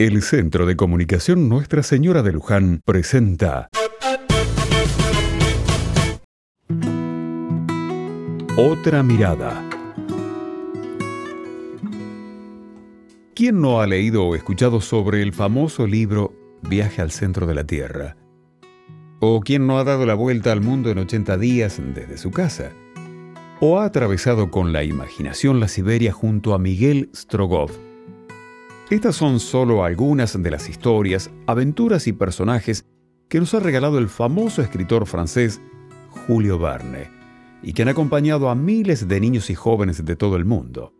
El Centro de Comunicación Nuestra Señora de Luján presenta Otra mirada. ¿Quién no ha leído o escuchado sobre el famoso libro Viaje al Centro de la Tierra? ¿O quién no ha dado la vuelta al mundo en 80 días desde su casa? ¿O ha atravesado con la imaginación la Siberia junto a Miguel Strogoff? Estas son solo algunas de las historias, aventuras y personajes que nos ha regalado el famoso escritor francés Julio Verne y que han acompañado a miles de niños y jóvenes de todo el mundo.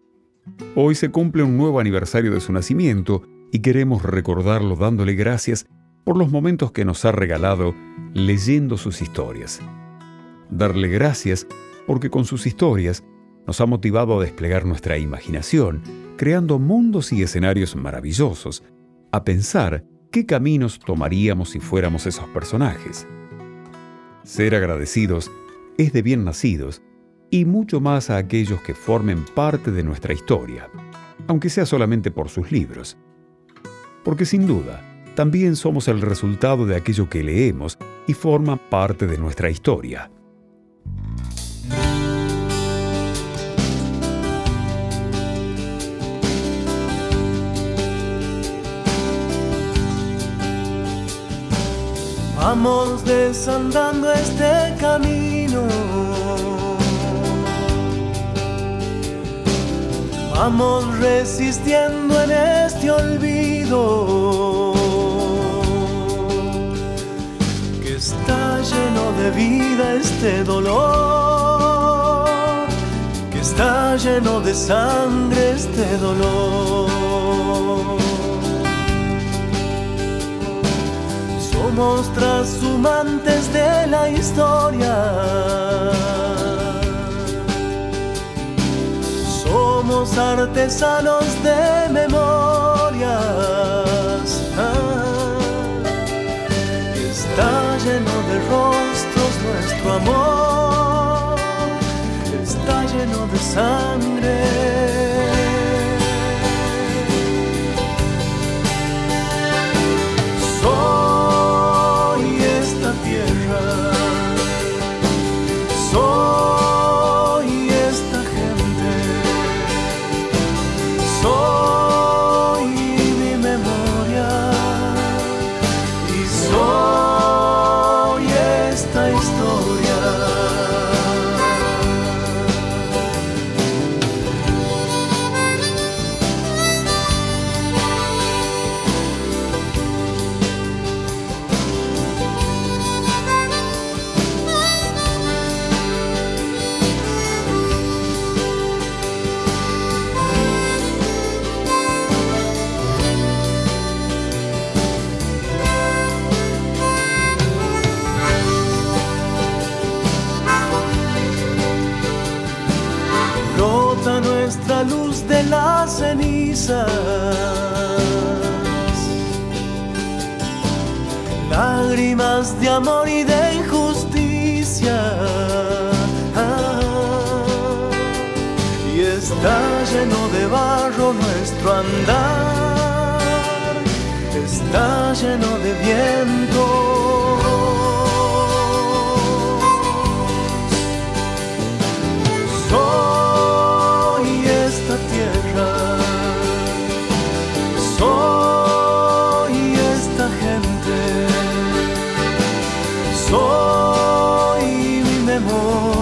Hoy se cumple un nuevo aniversario de su nacimiento y queremos recordarlo dándole gracias por los momentos que nos ha regalado leyendo sus historias. Darle gracias porque con sus historias nos ha motivado a desplegar nuestra imaginación, creando mundos y escenarios maravillosos, a pensar qué caminos tomaríamos si fuéramos esos personajes. Ser agradecidos es de bien nacidos y mucho más a aquellos que formen parte de nuestra historia, aunque sea solamente por sus libros. Porque sin duda, también somos el resultado de aquello que leemos y forma parte de nuestra historia. Vamos desandando este camino. Vamos resistiendo en este olvido que está lleno de vida este dolor, que está lleno de sangre este dolor. Somos trashumantes de la historia. Somos artesanos de Lágrimas de amor y de injusticia. y está lleno de barro nuestro andar. Está lleno de viento temor.